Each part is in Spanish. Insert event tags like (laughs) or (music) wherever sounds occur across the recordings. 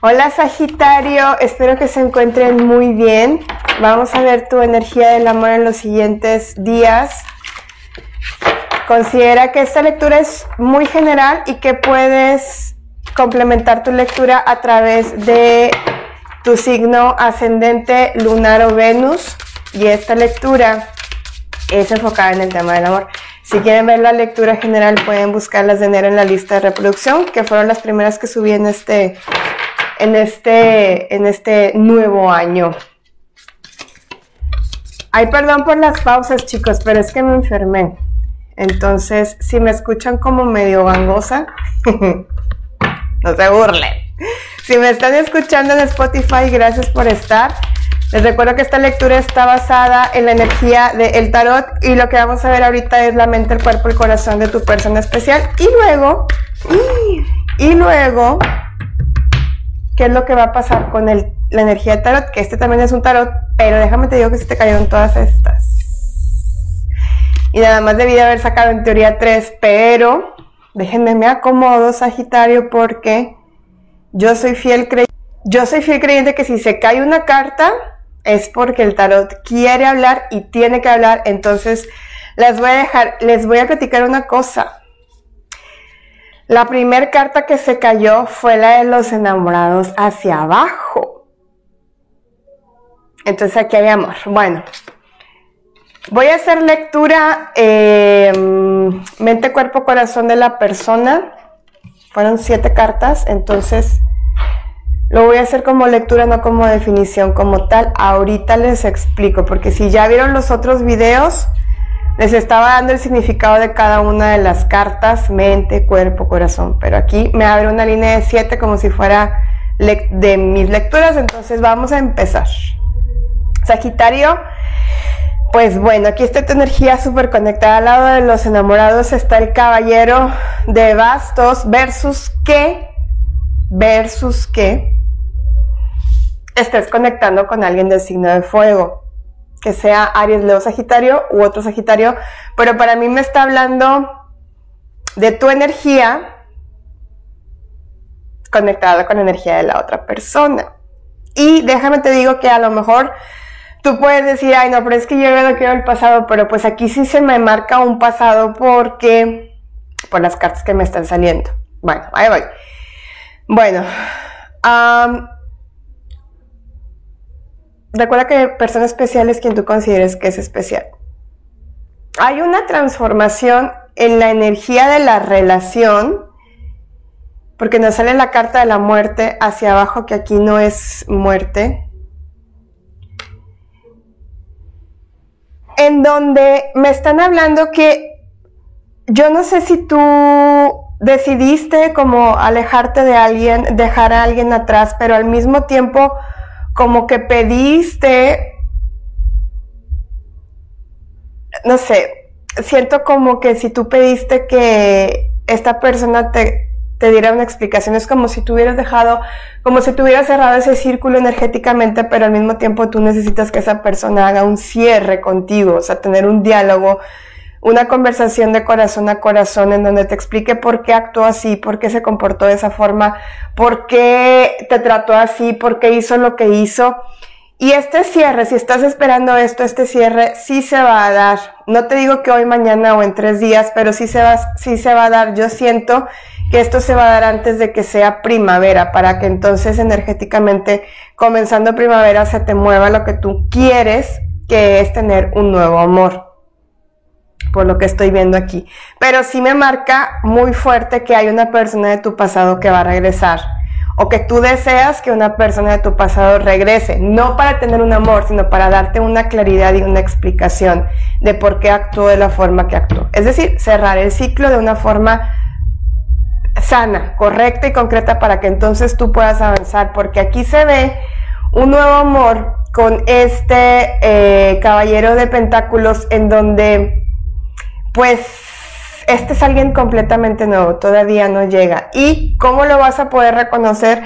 Hola Sagitario, espero que se encuentren muy bien. Vamos a ver tu energía del amor en los siguientes días. Considera que esta lectura es muy general y que puedes complementar tu lectura a través de tu signo ascendente lunar o Venus y esta lectura es enfocada en el tema del amor. Si quieren ver la lectura general pueden buscar las de enero en la lista de reproducción, que fueron las primeras que subí en este en este, en este nuevo año. Ay, perdón por las pausas, chicos, pero es que me enfermé. Entonces, si me escuchan como medio gangosa, (laughs) no se burlen. Si me están escuchando en Spotify, gracias por estar. Les recuerdo que esta lectura está basada en la energía del tarot y lo que vamos a ver ahorita es la mente, el cuerpo, el corazón de tu persona especial. Y luego, y, y luego qué es lo que va a pasar con la energía de tarot, que este también es un tarot, pero déjame te digo que se te cayeron todas estas. Y nada más debí de haber sacado en teoría tres, pero déjenme me acomodo, Sagitario, porque yo soy fiel creyente. Yo soy fiel creyente que si se cae una carta es porque el tarot quiere hablar y tiene que hablar. Entonces, les voy a dejar, les voy a platicar una cosa. La primera carta que se cayó fue la de los enamorados hacia abajo. Entonces aquí hay amor. Bueno, voy a hacer lectura eh, mente, cuerpo, corazón de la persona. Fueron siete cartas, entonces lo voy a hacer como lectura, no como definición como tal. Ahorita les explico, porque si ya vieron los otros videos, les estaba dando el significado de cada una de las cartas, mente, cuerpo, corazón. Pero aquí me abre una línea de siete como si fuera de mis lecturas. Entonces vamos a empezar. Sagitario, pues bueno, aquí está tu energía súper conectada. Al lado de los enamorados está el caballero de bastos versus qué, versus qué estés conectando con alguien del signo de fuego que sea Aries, Leo, Sagitario u otro Sagitario, pero para mí me está hablando de tu energía conectada con la energía de la otra persona. Y déjame te digo que a lo mejor tú puedes decir, ay no, pero es que yo no quiero el pasado, pero pues aquí sí se me marca un pasado porque, por las cartas que me están saliendo. Bueno, ahí voy. Bueno, recuerda que persona especial es quien tú consideres que es especial. Hay una transformación en la energía de la relación, porque nos sale la carta de la muerte hacia abajo, que aquí no es muerte, en donde me están hablando que yo no sé si tú decidiste como alejarte de alguien, dejar a alguien atrás, pero al mismo tiempo como que pediste, no sé, siento como que si tú pediste que esta persona te, te diera una explicación, es como si tú hubieras dejado, como si tú hubieras cerrado ese círculo energéticamente, pero al mismo tiempo tú necesitas que esa persona haga un cierre contigo, o sea, tener un diálogo una conversación de corazón a corazón en donde te explique por qué actuó así, por qué se comportó de esa forma, por qué te trató así, por qué hizo lo que hizo. Y este cierre, si estás esperando esto, este cierre sí se va a dar. No te digo que hoy, mañana o en tres días, pero sí se va, sí se va a dar. Yo siento que esto se va a dar antes de que sea primavera, para que entonces energéticamente, comenzando primavera, se te mueva lo que tú quieres, que es tener un nuevo amor por lo que estoy viendo aquí. Pero sí me marca muy fuerte que hay una persona de tu pasado que va a regresar o que tú deseas que una persona de tu pasado regrese, no para tener un amor, sino para darte una claridad y una explicación de por qué actuó de la forma que actuó. Es decir, cerrar el ciclo de una forma sana, correcta y concreta para que entonces tú puedas avanzar, porque aquí se ve un nuevo amor con este eh, caballero de pentáculos en donde pues este es alguien completamente nuevo, todavía no llega. ¿Y cómo lo vas a poder reconocer?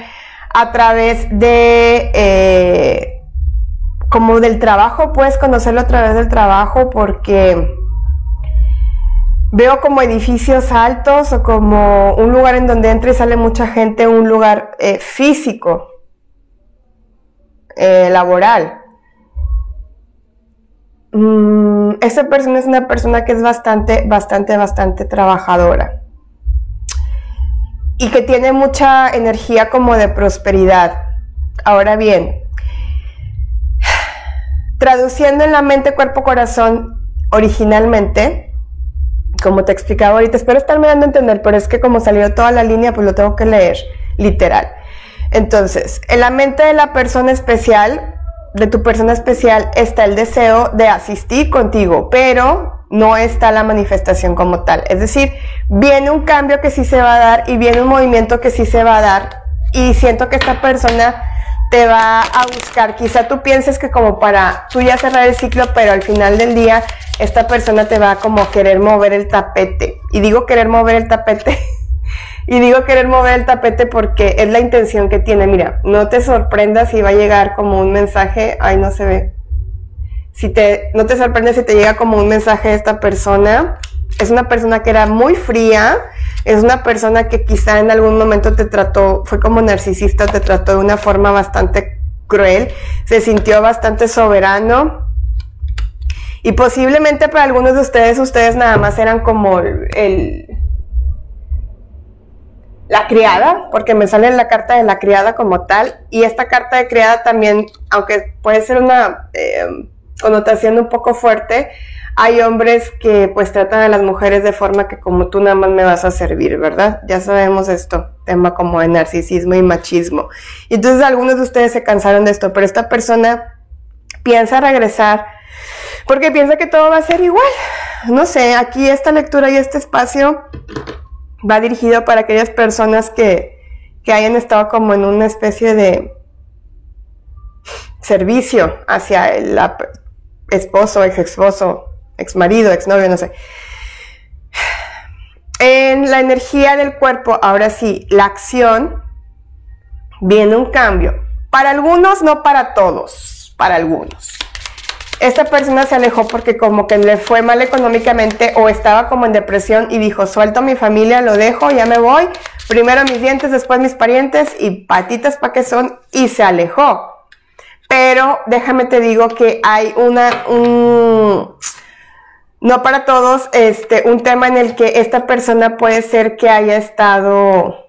A través de, eh, como del trabajo, puedes conocerlo a través del trabajo porque veo como edificios altos o como un lugar en donde entra y sale mucha gente, un lugar eh, físico, eh, laboral. Mm, esta persona es una persona que es bastante, bastante, bastante trabajadora y que tiene mucha energía como de prosperidad. Ahora bien, traduciendo en la mente, cuerpo, corazón, originalmente, como te explicaba ahorita, espero estarme dando a entender, pero es que como salió toda la línea, pues lo tengo que leer, literal. Entonces, en la mente de la persona especial, de tu persona especial, está el deseo de asistir contigo, pero no está la manifestación como tal. Es decir, viene un cambio que sí se va a dar y viene un movimiento que sí se va a dar y siento que esta persona te va a buscar. Quizá tú pienses que como para tú ya cerrar el ciclo, pero al final del día esta persona te va como a querer mover el tapete. Y digo querer mover el tapete. (laughs) y digo querer mover el tapete porque es la intención que tiene. Mira, no te sorprendas si va a llegar como un mensaje. Ay, no se ve. Si te, no te sorprendes si te llega como un mensaje de esta persona. Es una persona que era muy fría, es una persona que quizá en algún momento te trató, fue como narcisista, te trató de una forma bastante cruel, se sintió bastante soberano. Y posiblemente para algunos de ustedes, ustedes nada más eran como el, la criada, porque me sale la carta de la criada como tal, y esta carta de criada también, aunque puede ser una eh, connotación un poco fuerte, hay hombres que pues tratan a las mujeres de forma que como tú nada más me vas a servir, ¿verdad? Ya sabemos esto, tema como de narcisismo y machismo. Y entonces algunos de ustedes se cansaron de esto, pero esta persona piensa regresar porque piensa que todo va a ser igual. No sé, aquí esta lectura y este espacio va dirigido para aquellas personas que, que hayan estado como en una especie de servicio hacia el esposo, ex esposo, ex marido, ex novio, no sé. En la energía del cuerpo, ahora sí, la acción, viene un cambio. Para algunos, no para todos, para algunos. Esta persona se alejó porque como que le fue mal económicamente o estaba como en depresión y dijo, suelto a mi familia, lo dejo, ya me voy. Primero mis dientes, después mis parientes y patitas para que son y se alejó. Pero déjame te digo que hay una, un, no para todos, este, un tema en el que esta persona puede ser que haya estado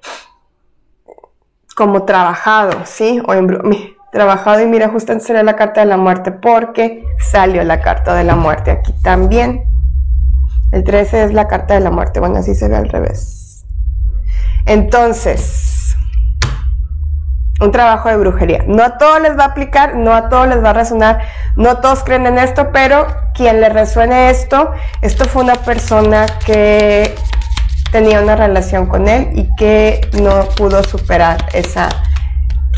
como trabajado, ¿sí? O en, trabajado y mira, justo sería la carta de la muerte porque salió la carta de la muerte aquí también. El 13 es la carta de la muerte, bueno, así se ve al revés. Entonces, un trabajo de brujería. No a todos les va a aplicar, no a todos les va a resonar, no todos creen en esto, pero quien le resuene esto, esto fue una persona que tenía una relación con él y que no pudo superar esa,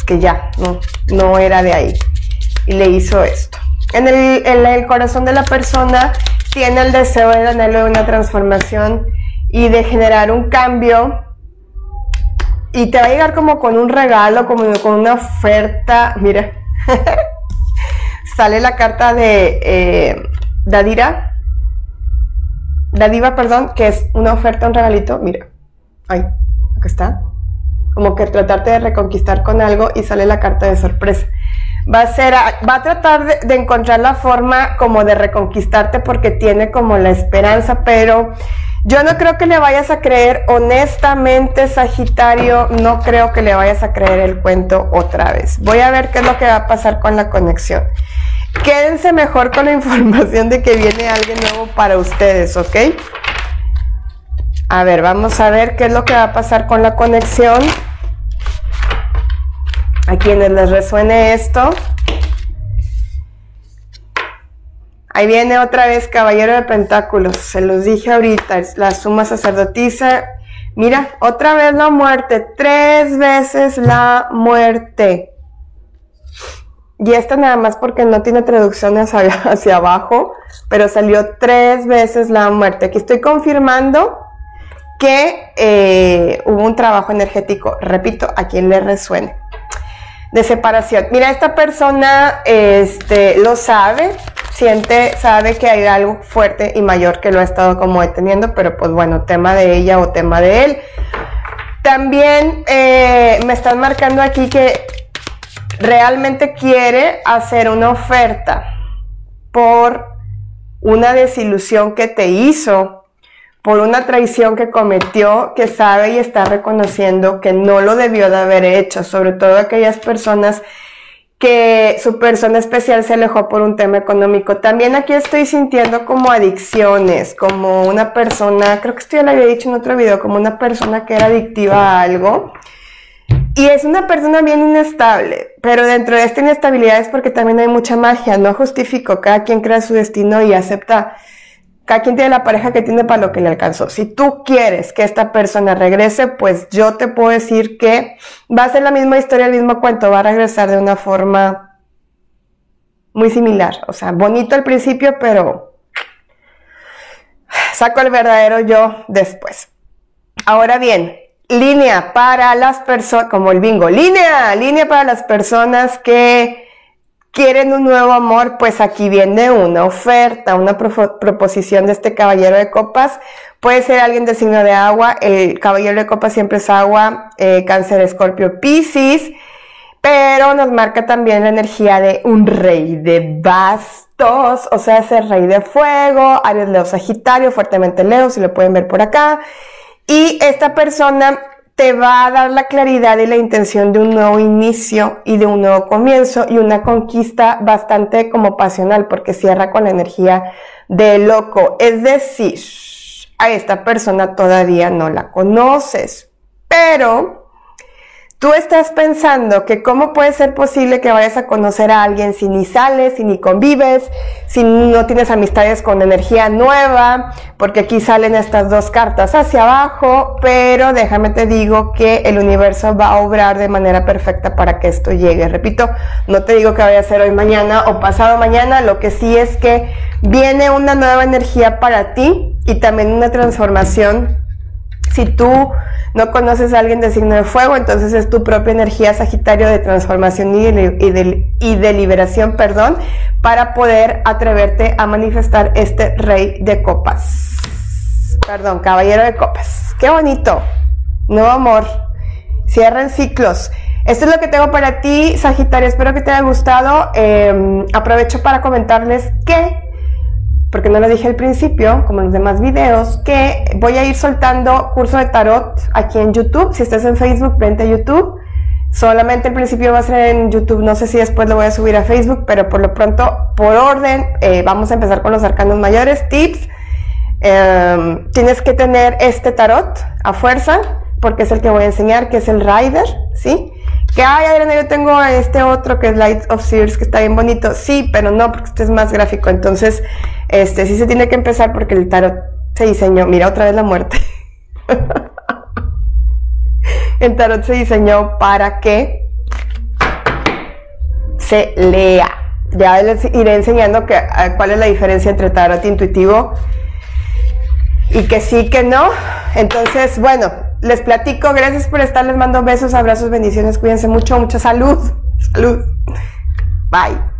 que ya no, no era de ahí y le hizo esto. En el, en el corazón de la persona tiene el deseo, el anhelo de una transformación y de generar un cambio y te va a llegar como con un regalo, como con una oferta. Mira, (laughs) sale la carta de eh, Dadira, Dadiva, perdón, que es una oferta, un regalito. Mira, ay, acá está. Como que tratarte de reconquistar con algo y sale la carta de sorpresa. Va a ser, va a tratar de encontrar la forma como de reconquistarte porque tiene como la esperanza, pero yo no creo que le vayas a creer, honestamente, Sagitario, no creo que le vayas a creer el cuento otra vez. Voy a ver qué es lo que va a pasar con la conexión. Quédense mejor con la (laughs) información de que viene alguien nuevo para ustedes, ¿ok? A ver, vamos a ver qué es lo que va a pasar con la conexión. A quienes les resuene esto. Ahí viene otra vez Caballero de Pentáculos. Se los dije ahorita, la suma sacerdotisa. Mira, otra vez la muerte. Tres veces la muerte. Y esta nada más porque no tiene traducción (laughs) hacia, abajo, pero salió tres veces la muerte. Aquí estoy confirmando que eh, hubo un trabajo energético, repito, a quien le resuene, de separación. Mira, esta persona este, lo sabe, siente, sabe que hay algo fuerte y mayor que lo ha estado como deteniendo, pero pues bueno, tema de ella o tema de él. También eh, me están marcando aquí que realmente quiere hacer una oferta por una desilusión que te hizo, por una traición que cometió, que sabe y está reconociendo que no lo debió de haber hecho, sobre todo aquellas personas que su persona especial se alejó por un tema económico. También aquí estoy sintiendo como adicciones, como una persona, creo que esto ya lo había dicho en otro video, como una persona que era adictiva a algo. Y es una persona bien inestable, pero dentro de esta inestabilidad es porque también hay mucha magia, no justifico, cada quien crea su destino y acepta cada quien tiene la pareja que tiene para lo que le alcanzó. Si tú quieres que esta persona regrese, pues yo te puedo decir que va a ser la misma historia, el mismo cuento, va a regresar de una forma muy similar. O sea, bonito al principio, pero saco el verdadero yo después. Ahora bien, línea para las personas, como el bingo, línea, línea para las personas que quieren un nuevo amor, pues aquí viene una oferta, una proposición de este caballero de copas. Puede ser alguien de signo de agua, el caballero de copas siempre es agua, eh, cáncer, escorpio, piscis, pero nos marca también la energía de un rey de bastos, o sea, ese rey de fuego, Aries, Leo, Sagitario, fuertemente Leo, si lo pueden ver por acá. Y esta persona te va a dar la claridad y la intención de un nuevo inicio y de un nuevo comienzo y una conquista bastante como pasional porque cierra con la energía de loco. Es decir, a esta persona todavía no la conoces, pero Tú estás pensando que cómo puede ser posible que vayas a conocer a alguien si ni sales, si ni convives, si no tienes amistades con energía nueva, porque aquí salen estas dos cartas hacia abajo, pero déjame te digo que el universo va a obrar de manera perfecta para que esto llegue. Repito, no te digo que vaya a ser hoy mañana o pasado mañana, lo que sí es que viene una nueva energía para ti y también una transformación. Si tú no conoces a alguien de signo de fuego, entonces es tu propia energía Sagitario de transformación y de, y de, liberación, perdón, para poder atreverte a manifestar este rey de copas. Perdón, caballero de copas. Qué bonito. Nuevo amor. Cierren ciclos. Esto es lo que tengo para ti, Sagitario. Espero que te haya gustado. Em, aprovecho para comentarles que porque no lo dije al principio, como en los demás videos, que voy a ir soltando curso de tarot aquí en YouTube. Si estás en Facebook, vente a YouTube. Solamente el principio va a ser en YouTube, no sé si después lo voy a subir a Facebook, pero por lo pronto, por orden, eh, vamos a empezar con los arcanos mayores, tips. Em, tienes que tener este tarot a fuerza, porque es el que voy a enseñar, que es el Rider, ¿sí? Que, ay, Adriana, yo tengo este otro que es Light of Sears, que está bien bonito. Sí, pero no, porque este es más gráfico. Entonces, este sí se tiene que empezar porque el tarot se diseñó. Mira otra vez la muerte. (laughs) el tarot se diseñó para que se lea. Ya les iré enseñando que, cuál es la diferencia entre tarot intuitivo y que sí, que no. Entonces, bueno, les platico. Gracias por estar. Les mando besos, abrazos, bendiciones. Cuídense mucho. Mucha salud. (laughs) Salud. Bye.